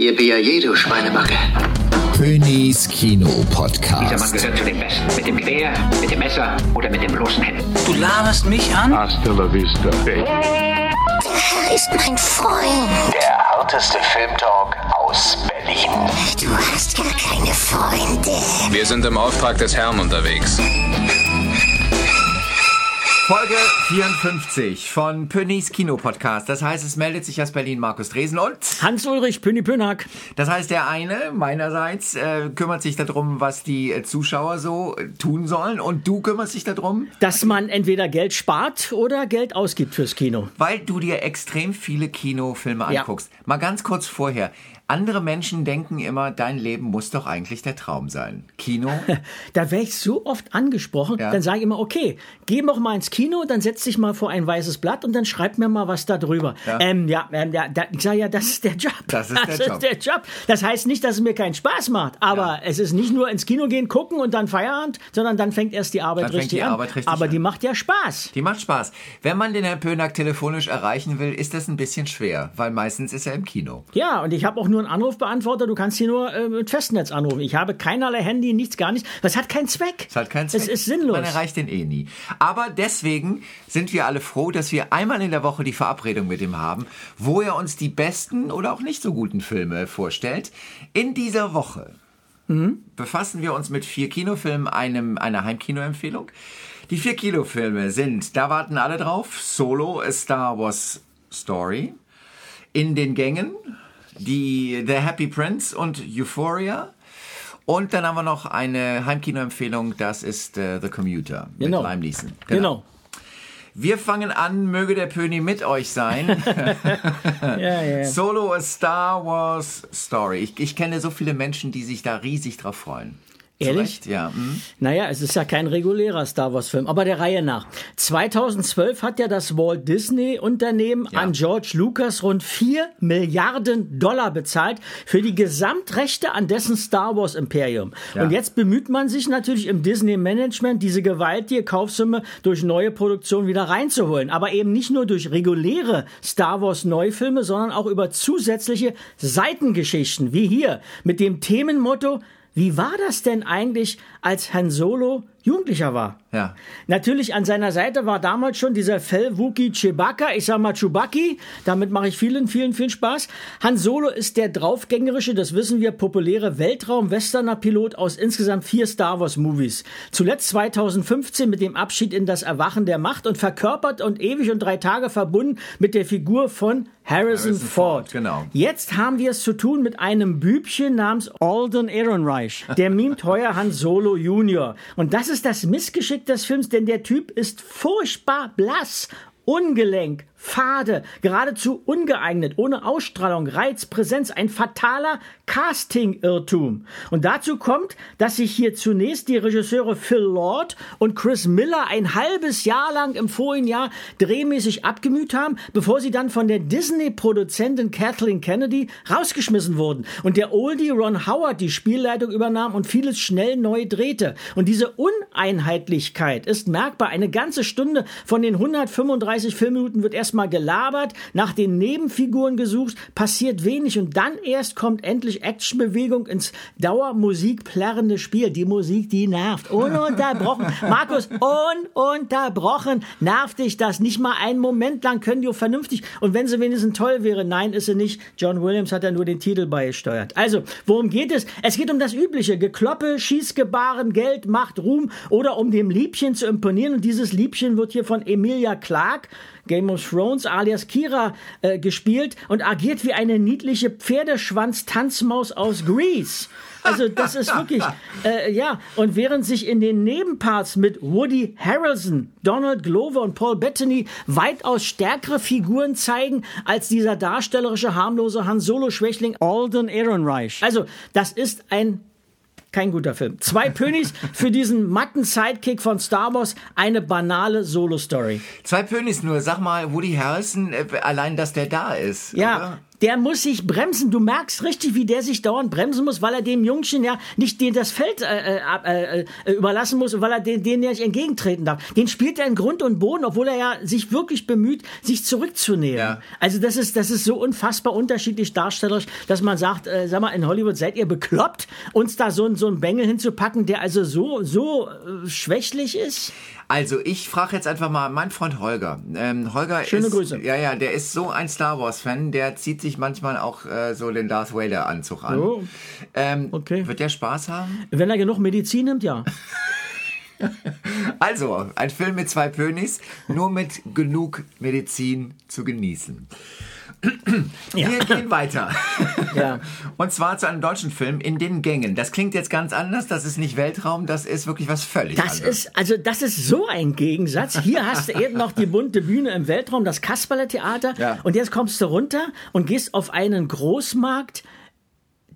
Ihr BAJ, du Schweinebacke. Königs Kino Dieser Mann Podcast. gehört zu den Besten. Mit dem Gewehr, mit dem Messer oder mit den bloßen Händen. Du laberst mich an? Hasta la vista, baby. Er ist mein Freund. Der harteste Filmtalk aus Berlin. Du hast gar keine Freunde. Wir sind im Auftrag des Herrn unterwegs. Folge 54 von Pönnys Kino Podcast. Das heißt, es meldet sich aus Berlin Markus Dresen und Hans-Ulrich Pünni Pönack. das heißt, der eine meinerseits äh, kümmert sich darum, was die äh, Zuschauer so äh, tun sollen und du kümmerst dich darum, Dass man entweder Geld spart oder Geld ausgibt fürs Kino. weil du dir extrem viele Kinofilme Ja. anguckst. Mal ganz kurz vorher. Andere Menschen denken immer, dein Leben muss doch eigentlich der Traum sein. Kino? Da wäre ich so oft angesprochen, Ja. dann sage ich immer, okay, geh doch mal ins Kino, dann setz dich mal vor ein weißes Blatt und dann schreib mir mal was da drüber. Ja. Ähm, ja, ähm, ja da, ich sage ja, das ist der Job. Das ist der Job. der Job. Das heißt nicht, dass es mir keinen Spaß macht, aber Ja. es ist nicht nur ins Kino gehen, gucken und dann Feierabend, sondern dann fängt erst die Arbeit richtig die an. Arbeit richtig aber an. die macht ja Spaß. Die macht Spaß. Wenn man den Herrn Pönack telefonisch erreichen will, ist das ein bisschen schwer, weil meistens ist er im Kino. Ja, und ich habe auch nur einen Anrufbeantworter. Du kannst hier nur äh, mit Festnetz anrufen. Ich habe keinerlei Handy, nichts, gar nichts. Das hat keinen Zweck. Es hat keinen Zweck. Es ist sinnlos. Man erreicht den eh nie. Aber deswegen sind wir alle froh, dass wir einmal in der Woche die Verabredung mit ihm haben, wo er uns die besten oder auch nicht so guten Filme vorstellt. In dieser Woche Mhm. befassen wir uns mit vier Kinofilmen, einem, einer Heimkinoempfehlung. Die vier Kinofilme sind, da warten alle drauf, Solo, A Star Wars Story, In den Gängen, die The Happy Prince und Euphoria. Und dann haben wir noch eine Heimkinoempfehlung, das ist äh, The Commuter mit Genau. Lime Neeson. Genau. Wir fangen an, möge der Pöni mit euch sein. Ja, ja. Solo A Star Wars Story. Ich, ich kenne so viele Menschen, die sich da riesig drauf freuen. Ehrlich? Recht, Ja. hm. Naja, es ist ja kein regulärer Star Wars-Film, aber der Reihe nach. 2012 hat ja das Walt Disney-Unternehmen Ja. an George Lucas rund 4 Milliarden Dollar bezahlt für die Gesamtrechte an dessen Star Wars-Imperium. Ja. Und jetzt bemüht man sich natürlich im Disney-Management, diese gewaltige Kaufsumme durch neue Produktionen wieder reinzuholen. Aber eben nicht nur durch reguläre Star Wars-Neufilme, sondern auch über zusätzliche Seitengeschichten, wie hier mit dem Themenmotto wie war das denn eigentlich, als Han Solo Jugendlicher war? Ja. Natürlich an seiner Seite war damals schon dieser Fellwookie Chewbacca, ich sag mal Chewbacca, damit mache ich vielen, vielen, vielen Spaß. Han Solo ist der draufgängerische, das wissen wir, populäre Weltraum-Westerner-Pilot aus insgesamt vier Star Wars-Movies. Zuletzt 2015 mit dem Abschied in das Erwachen der Macht und verkörpert und ewig und drei Tage verbunden mit der Figur von Harrison, Harrison Ford. Ford, genau. Jetzt haben wir es zu tun mit einem Bübchen namens Alden Ehrenreich. Der mimt heuer Han Solo Junior. Und das ist das Missgeschick des Films, denn der Typ ist furchtbar blass. Ungelenk, fade, geradezu ungeeignet, ohne Ausstrahlung, Reiz, Präsenz, ein fataler Casting-Irrtum. Und dazu kommt, dass sich hier zunächst die Regisseure Phil Lord und Chris Miller ein halbes Jahr lang im vorigen Jahr drehmäßig abgemüht haben, bevor sie dann von der Disney-Produzentin Kathleen Kennedy rausgeschmissen wurden. Und der Oldie Ron Howard die Spielleitung übernahm und vieles schnell neu drehte. Und diese Uneinheitlichkeit ist merkbar. Eine ganze Stunde von den 135 Filmminuten wird erstmal gelabert, nach den Nebenfiguren gesucht, passiert wenig und dann erst kommt endlich Actionbewegung ins Dauermusik plärrende Spiel. Die Musik, die nervt. Ununterbrochen. Markus, ununterbrochen nervt dich das. Nicht mal einen Moment lang können die auch vernünftig. Und wenn sie wenigstens toll wäre, nein, ist sie nicht. John Williams hat ja nur den Titel beigesteuert. Also, worum geht es? Es geht um das Übliche. Gekloppe, Schießgebaren, Geld, Macht, Ruhm oder um dem Liebchen zu imponieren. Und dieses Liebchen wird hier von Emilia Clarke Game of Thrones alias Kira äh, gespielt und agiert wie eine niedliche Pferdeschwanz-Tanzmaus aus Grease. Also das ist wirklich, äh, ja. Und während sich in den Nebenparts mit Woody Harrelson, Donald Glover und Paul Bettany weitaus stärkere Figuren zeigen als dieser darstellerische harmlose Han Solo-Schwächling Alden Ehrenreich. Also das ist ein kein guter Film. Zwei Pönis für diesen matten Sidekick von Star Wars, eine banale Solo-Story. Zwei Pönis nur. Sag mal, Woody Harrelson, äh, allein, dass der da ist. Ja, oder? Der muss sich bremsen. Du merkst richtig, wie der sich dauernd bremsen muss, weil er dem Jungchen ja nicht den das Feld äh, äh, äh, überlassen muss und weil er den, den ja nicht entgegentreten darf. Den spielt er in Grund und Boden, obwohl er ja sich wirklich bemüht, sich zurückzunehmen. Ja. Also das ist, das ist so unfassbar unterschiedlich darstellerisch, dass man sagt, äh, sag mal, in Hollywood seid ihr bekloppt, uns da so, so einen Bengel hinzupacken, der also so, so äh, schwächlich ist. Also ich frage jetzt einfach mal meinen Freund Holger. Ähm, Holger Schöne ist, Grüße. Ja, ja, der ist so ein Star Wars Fan, der zieht sich manchmal auch äh, so den Darth Vader Anzug an. Oh. Ähm, Okay. Wird der Spaß haben? Wenn er genug Medizin nimmt, ja. Also, ein Film mit zwei Pönis, nur mit genug Medizin zu genießen. Wir gehen weiter. Ja. Und zwar zu einem deutschen Film in den Gängen. Das klingt jetzt ganz anders, das ist nicht Weltraum, das ist wirklich was völlig Das anderes. ist, also das ist so ein Gegensatz. Hier hast du eben noch die bunte Bühne im Weltraum, das Kasperle-Theater. Ja. Und jetzt kommst du runter und gehst auf einen Großmarkt,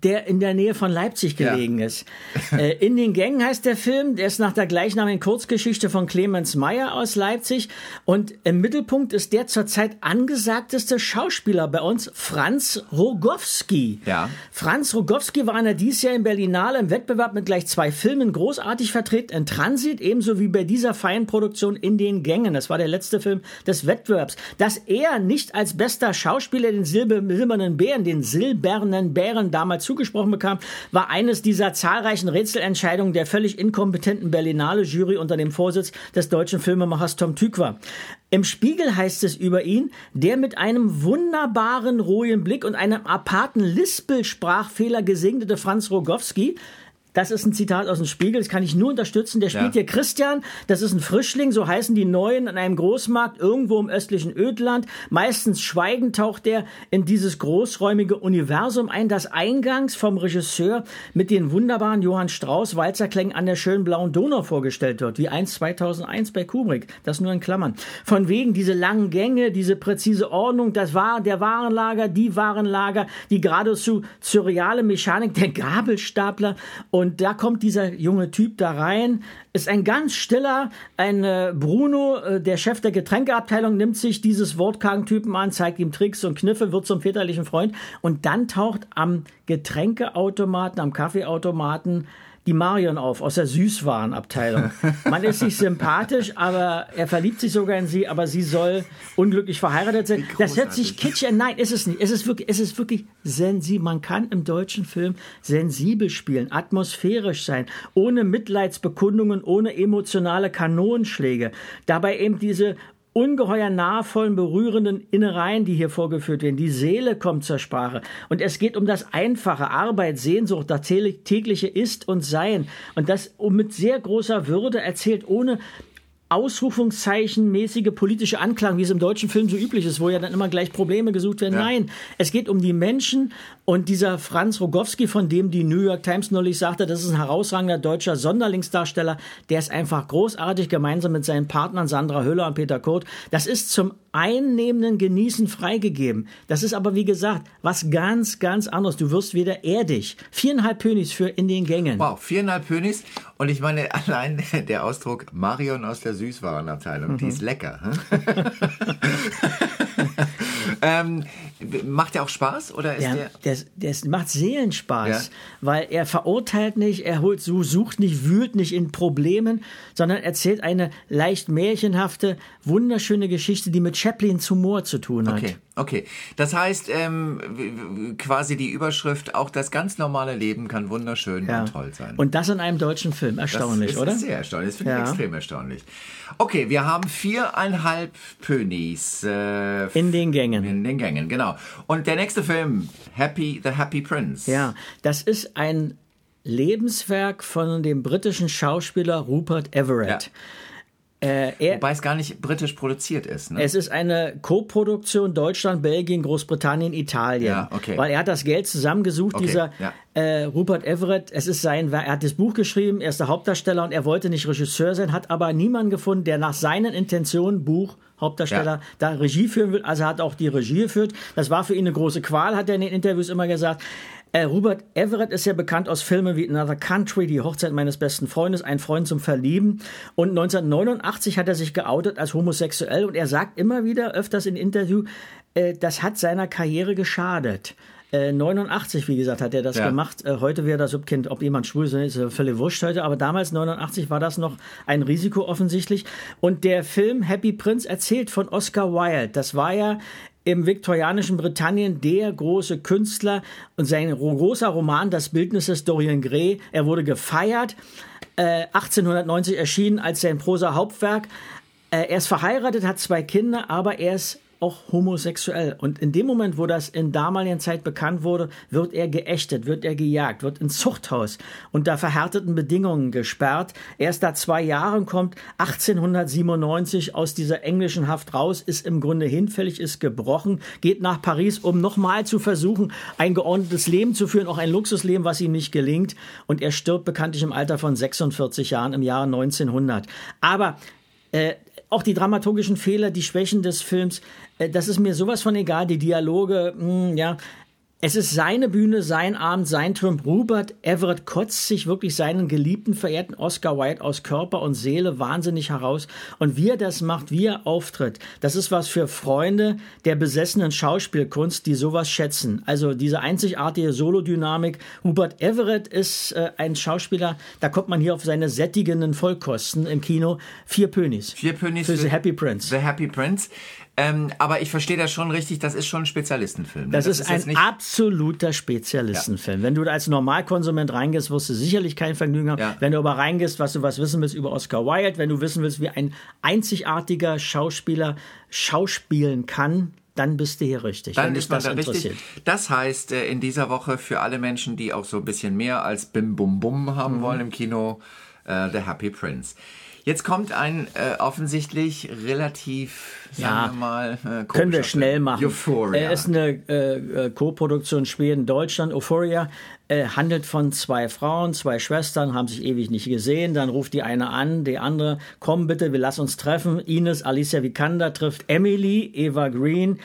der in der Nähe von Leipzig Ja. gelegen ist. Äh, in den Gängen heißt der Film, der ist nach der gleichnamigen Kurzgeschichte von Clemens Meyer aus Leipzig. Und im Mittelpunkt ist der zurzeit angesagteste Schauspieler bei uns, Franz Rogowski. Ja. Franz Rogowski war in der diesjährigen Berlinale im Wettbewerb mit gleich zwei Filmen großartig vertreten. In Transit, ebenso wie bei dieser feinen Produktion in den Gängen. Das war der letzte Film des Wettbewerbs. Dass er nicht als bester Schauspieler den Silber, silbernen Bären, den silbernen Bären damals zugesprochen bekam, war eines dieser zahlreichen Rätselentscheidungen der völlig inkompetenten Berlinale-Jury unter dem Vorsitz des deutschen Filmemachers Tom Tykwer. Im Spiegel heißt es über ihn, der mit einem wunderbaren, ruhigen Blick und einem aparten Lispelsprachfehler gesegnete Franz Rogowski das ist ein Zitat aus dem Spiegel, das kann ich nur unterstützen. Der spielt Ja. hier Christian, das ist ein Frischling, so heißen die Neuen, an einem Großmarkt irgendwo im östlichen Ödland. Meistens schweigend taucht er in dieses großräumige Universum ein, das eingangs vom Regisseur mit den wunderbaren Johann Strauss Walzerklängen an der schönen blauen Donau vorgestellt wird, wie einst 2001 bei Kubrick. Das nur in Klammern. Von wegen diese langen Gänge, diese präzise Ordnung, das war der Warenlager, die Warenlager, die geradezu surreale Mechanik der Gabelstapler und da kommt dieser junge Typ da rein, ist ein ganz stiller, ein äh, Bruno, äh, der Chef der Getränkeabteilung, nimmt sich dieses wortkargen Typen an, zeigt ihm Tricks und Kniffe, wird zum väterlichen Freund und dann taucht am Getränkeautomaten, am Kaffeeautomaten die Marion auf aus der Süßwarenabteilung. Man ist sich sympathisch, aber er verliebt sich sogar in sie, aber sie soll unglücklich verheiratet sein. Das hört sich kitschig an. Nein, ist es nicht. Es ist wirklich, es ist wirklich sensibel. Man kann im deutschen Film sensibel spielen, atmosphärisch sein, ohne Mitleidsbekundungen, ohne emotionale Kanonenschläge. Dabei eben diese ungeheuer nahevollen, berührenden Innereien, die hier vorgeführt werden. Die Seele kommt zur Sprache. Und es geht um das Einfache, Arbeit, Sehnsucht, das tägliche Ist und Sein. Und das mit sehr großer Würde erzählt, ohne Ausrufungszeichen mäßige politische Anklang, wie es im deutschen Film so üblich ist, wo ja dann immer gleich Probleme gesucht werden. Nein, es geht um die Menschen und dieser Franz Rogowski, von dem die New York Times neulich sagte, das ist ein herausragender deutscher Sonderlingsdarsteller, der ist einfach großartig gemeinsam mit seinen Partnern Sandra Hüller und Peter Kurt. Das ist zum einnehmenden Genießen freigegeben. Das ist aber, wie gesagt, was ganz, ganz anderes. Du wirst wieder erdig. Viereinhalb Pönis für in den Gängen. Wow, viereinhalb Pönis. Und ich meine, allein der Ausdruck Marion aus der Süßwarenabteilung, die ist lecker. hm? ähm, macht der auch Spaß? Oder ist Ja, der. der, der macht Seelenspaß, Ja. weil er verurteilt nicht, er holt, so- sucht nicht, wühlt nicht in Problemen, sondern erzählt eine leicht märchenhafte, wunderschöne Geschichte, die mit Chaplins Humor zu tun hat. Okay, okay. Das heißt, ähm, quasi die Überschrift, auch das ganz normale Leben kann wunderschön Ja. und toll sein. Und das in einem deutschen Film, erstaunlich, das ist oder? sehr erstaunlich. Das finde Ja. ich extrem erstaunlich. Okay, wir haben viereinhalb Pönis. Äh, In den Gängen. In den Gängen, genau. Und der nächste Film, Happy, The Happy Prince. Ja, das ist ein Lebenswerk von dem britischen Schauspieler Rupert Everett. Äh, er, Wobei es gar nicht britisch produziert ist. Ne? Es ist eine Co-Produktion Deutschland, Belgien, Großbritannien, Italien. Ja, okay. Weil er hat das Geld zusammengesucht, Okay, dieser ja. äh, Rupert Everett. Es ist sein, er hat das Buch geschrieben, er ist der Hauptdarsteller und er wollte nicht Regisseur sein, hat aber niemanden gefunden, der nach seinen Intentionen Buch Hauptdarsteller Ja. da Regie führen will. Also er hat auch die Regie geführt. Das war für ihn eine große Qual, hat er in den Interviews immer gesagt. Äh, Robert Everett ist ja bekannt aus Filmen wie Another Country, Die Hochzeit meines besten Freundes, Ein Freund zum Verlieben. Und 1989 hat er sich geoutet als homosexuell und er sagt immer wieder, öfters in Interview, äh, das hat seiner Karriere geschadet. Äh, 89, wie gesagt, hat er das Ja. gemacht. Äh, heute wäre das, ob, kind, ob jemand schwul ist, ist völlig wurscht heute. Aber damals, 89, war das noch ein Risiko offensichtlich. Und der Film Happy Prince erzählt von Oscar Wilde. Das war ja im viktorianischen Britannien der große Künstler und sein ro- großer Roman Das Bildnis des Dorian Gray. Er wurde gefeiert. Äh, 1890 erschienen als sein Prosa-Hauptwerk. Äh, er ist verheiratet, hat zwei Kinder, aber er ist auch homosexuell. Und in dem Moment, wo das in damaligen Zeit bekannt wurde, wird er geächtet, wird er gejagt, wird ins Zuchthaus unter verhärteten Bedingungen gesperrt. Erst da zwei Jahre und kommt 1897 aus dieser englischen Haft raus, ist im Grunde hinfällig, ist gebrochen, geht nach Paris, um nochmal zu versuchen, ein geordnetes Leben zu führen, auch ein Luxusleben, was ihm nicht gelingt. Und er stirbt bekanntlich im Alter von 46 Jahren im Jahre 1900. Aber äh, auch die dramaturgischen Fehler, die Schwächen des Films, äh, das ist mir sowas von egal. Die Dialoge, mh, ja. Es ist seine Bühne, sein Abend, sein Trump. Rupert Everett kotzt sich wirklich seinen geliebten, verehrten Oscar Wilde aus Körper und Seele wahnsinnig heraus. Und wie er das macht, wie er auftritt, das ist was für Freunde der besessenen Schauspielkunst, die sowas schätzen. Also diese einzigartige Solodynamik. Rupert Everett ist äh, ein Schauspieler, da kommt man hier auf seine sättigenden Vollkosten im Kino. Vier Pönis. Vier Pönis Für The Happy Prince. The Happy Prince. Ähm, aber ich verstehe das schon richtig, das ist schon ein Spezialistenfilm. ne? Das, ist jetzt ein absoluter Spezialistenfilm. Wenn du da als Normalkonsument reingehst, wirst du sicherlich kein Vergnügen haben. Ja. Wenn du aber reingehst, was du was wissen willst über Oscar Wilde, wenn du wissen willst, wie ein einzigartiger Schauspieler schauspielen kann, dann bist du hier richtig. Dann ist man das da richtig. Das heißt, äh, in dieser Woche für alle Menschen, die auch so ein bisschen mehr als Bim Bum Bum haben Mhm. wollen im Kino, äh, The Happy Prince. Jetzt kommt ein äh, offensichtlich relativ, sagen Ja. wir mal, äh, Können wir schnell machen. Euphoria. Er ist eine äh, äh, Co-Produktion Schweden-Deutschland. Euphoria äh, handelt von zwei Frauen, zwei Schwestern, haben sich ewig nicht gesehen. Dann ruft die eine an, die andere, komm bitte, wir lassen uns treffen. Ines Alicia Vikander trifft Emily, Eva Green.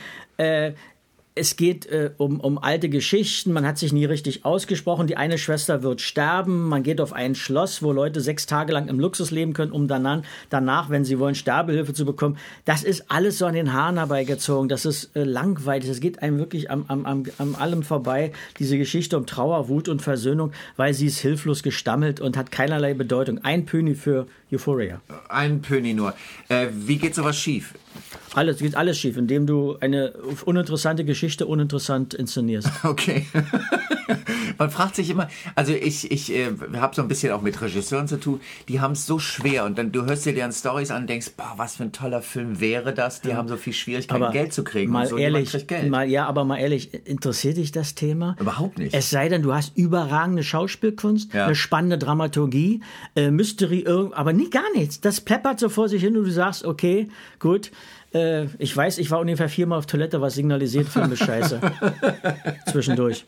Es geht äh, um, um alte Geschichten, man hat sich nie richtig ausgesprochen. Die eine Schwester wird sterben, man geht auf ein Schloss, wo Leute sechs Tage lang im Luxus leben können, um danach, danach wenn sie wollen, Sterbehilfe zu bekommen. Das ist alles so an den Haaren herbeigezogen, das ist äh, langweilig, das geht einem wirklich am, am, am, am allem vorbei, diese Geschichte um Trauer, Wut und Versöhnung, weil sie ist hilflos gestammelt und hat keinerlei Bedeutung. Ein Pöni für Euphoria. Ein Pöni nur. Äh, wie geht sowas schief? Alles, geht alles schief, indem du eine uninteressante Geschichte uninteressant inszenierst. Okay. Man fragt sich immer, also ich, ich äh, habe so ein bisschen auch mit Regisseuren zu tun, die haben es so schwer und dann du hörst dir deren Stories an und denkst, boah, was für ein toller Film wäre das? Die haben so viel Schwierigkeiten, Geld zu kriegen. Mal so, ehrlich, mal, ja, aber mal ehrlich, interessiert dich das Thema? Überhaupt nicht. Es sei denn, du hast überragende Schauspielkunst, Ja. eine spannende Dramaturgie, äh, Mystery, aber nie gar nichts. Das pleppert so vor sich hin und du sagst, okay, gut. Äh, ich weiß, ich war ungefähr viermal auf Toilette, was signalisiert, Film ist scheiße. Zwischendurch.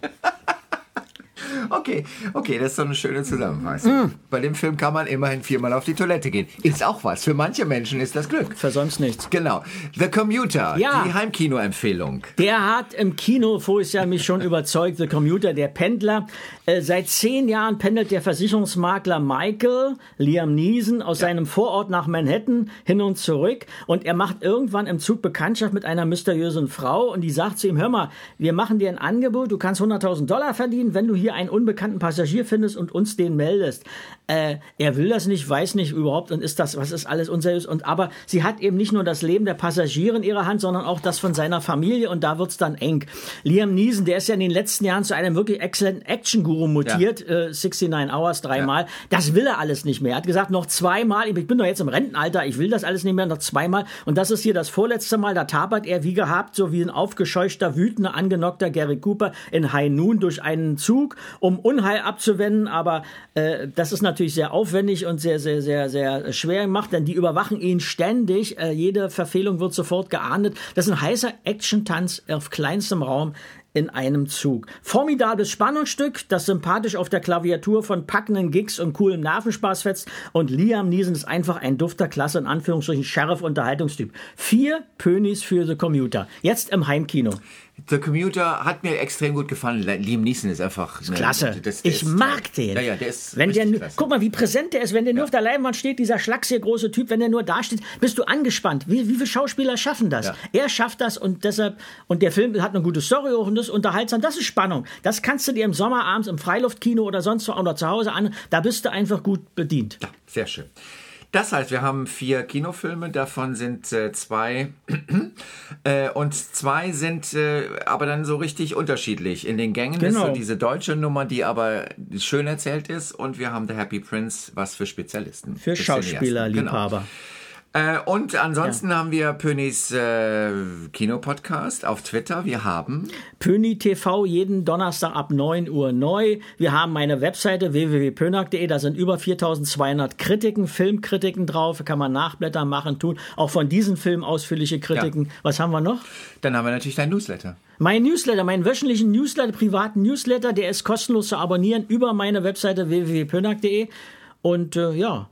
Okay, okay, das ist so eine schöne Zusammenfassung. Mm. Bei dem Film kann man immerhin viermal auf die Toilette gehen. Ist auch was. Für manche Menschen ist das Glück. Versäumst nichts. Genau. The Commuter, Ja. die Heimkino-Empfehlung. Der hat im Kino, vorher ja mich schon überzeugt, The Commuter, der Pendler. Äh, seit zehn Jahren pendelt der Versicherungsmakler Michael, Liam Neeson, aus seinem Vorort nach Manhattan hin und zurück. Und er macht irgendwann im Zug Bekanntschaft mit einer mysteriösen Frau und die sagt zu ihm, hör mal, wir machen dir ein Angebot, du kannst 100.000 Dollar verdienen, wenn du hier einen unbekannten Passagier findest und uns den meldest. Äh, er will das nicht, weiß nicht überhaupt und ist das, was ist alles unseriös. Und aber sie hat eben nicht nur das Leben der Passagiere in ihrer Hand, sondern auch das von seiner Familie und da wird's dann eng. Liam Neeson, der ist ja in den letzten Jahren zu einem wirklich exzellenten Action-Guru mutiert, äh, 69 Hours dreimal. Das will er alles nicht mehr. Er hat gesagt, noch zweimal, ich bin doch jetzt im Rentenalter, ich will das alles nicht mehr, noch zweimal. Und das ist hier das vorletzte Mal, da tapert er wie gehabt, so wie ein aufgescheuchter, wütender, angenockter Gary Cooper in High Noon durch einen Zug, um Unheil abzuwenden. Aber äh, das ist natürlich sehr aufwendig und sehr, sehr, sehr, sehr schwer gemacht, denn die überwachen ihn ständig. Äh, jede Verfehlung wird sofort geahndet. Das ist ein heißer Action-Tanz auf kleinstem Raum in einem Zug. Formidables Spannungsstück, das sympathisch auf der Klaviatur von packenden Gigs und coolem Nervenspaß fetzt. Und Liam Neeson ist einfach ein dufter Klasse, in Anführungsstrichen Sheriff-Unterhaltungstyp. Vier Pönis für The Commuter. Jetzt im Heimkino. The Commuter hat mir extrem gut gefallen. Liam Neeson ist einfach eine- Klasse. das- ich mag toll. den. Ja, ja, der ist wenn der, klasse. Guck mal, wie präsent der ist. Wenn der nur auf der Leinwand steht, dieser schlachsige große Typ, wenn der nur da steht, bist du angespannt. Wie, wie viele Schauspieler schaffen das? Ja. Er schafft das und deshalb, und der Film hat eine gute Story auch und das ist unterhaltsam. Das ist Spannung. Das kannst du dir im Sommer abends im Freiluftkino oder sonst wo oder zu Hause an. Da bist du einfach gut bedient. Ja, sehr schön. Das heißt, wir haben vier Kinofilme, davon sind äh, zwei äh, und zwei sind äh, aber dann so richtig unterschiedlich. In den Gängen ist Genau. so diese deutsche Nummer, die aber schön erzählt ist und wir haben The Happy Prince, was für Spezialisten. Für. Schauspielerliebhaber. Genau. Äh, und ansonsten haben wir Pönis äh, Kinopodcast auf Twitter. Wir haben Pöni TV jeden Donnerstag ab 9 Uhr neu. Wir haben meine Webseite www.pönack.de. Da sind über 4200 Kritiken, Filmkritiken drauf. Kann man nachblättern, machen, tun. Auch von diesen Filmen ausführliche Kritiken. Was haben wir noch? dann haben wir natürlich dein Newsletter. Mein Newsletter, meinen wöchentlichen Newsletter, privaten Newsletter, der ist kostenlos zu abonnieren über meine Webseite www.pönack.de. Und äh, ja,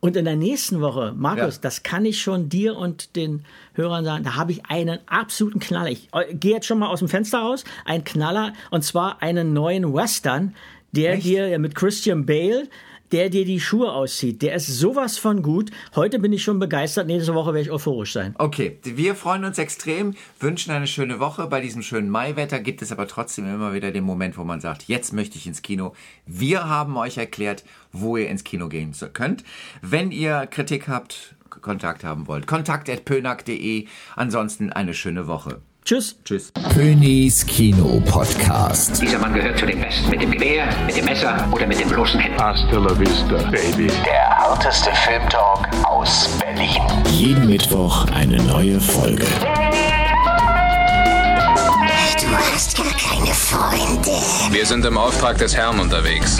und in der nächsten Woche, Markus, Ja. das kann ich schon dir und den Hörern sagen, da habe ich einen absoluten Knaller. Ich äh, gehe jetzt schon mal aus dem Fenster raus. Ein Knaller, und zwar einen neuen Western, der Echt? dir mit Christian Bale, der dir die Schuhe auszieht. Der ist sowas von gut. Heute bin ich schon begeistert. Nächste Woche werde ich euphorisch sein. Okay, wir freuen uns extrem, wünschen eine schöne Woche. Bei diesem schönen Maiwetter gibt es aber trotzdem immer wieder den Moment, wo man sagt, jetzt möchte ich ins Kino. Wir haben euch erklärt, wo ihr ins Kino gehen könnt. Wenn ihr Kritik habt, Kontakt haben wollt, kontakt.pönack.de. Ansonsten eine schöne Woche. Tschüss. Tschüss. Königs Kino Podcast. Dieser Mann gehört zu den Besten. Mit dem Gewehr, mit dem Messer oder mit den bloßen Händen. Hasta la vista, baby. Der harteste Filmtalk aus Berlin. Jeden Mittwoch eine neue Folge. Du hast gar keine Freunde. Wir sind im Auftrag des Herrn unterwegs.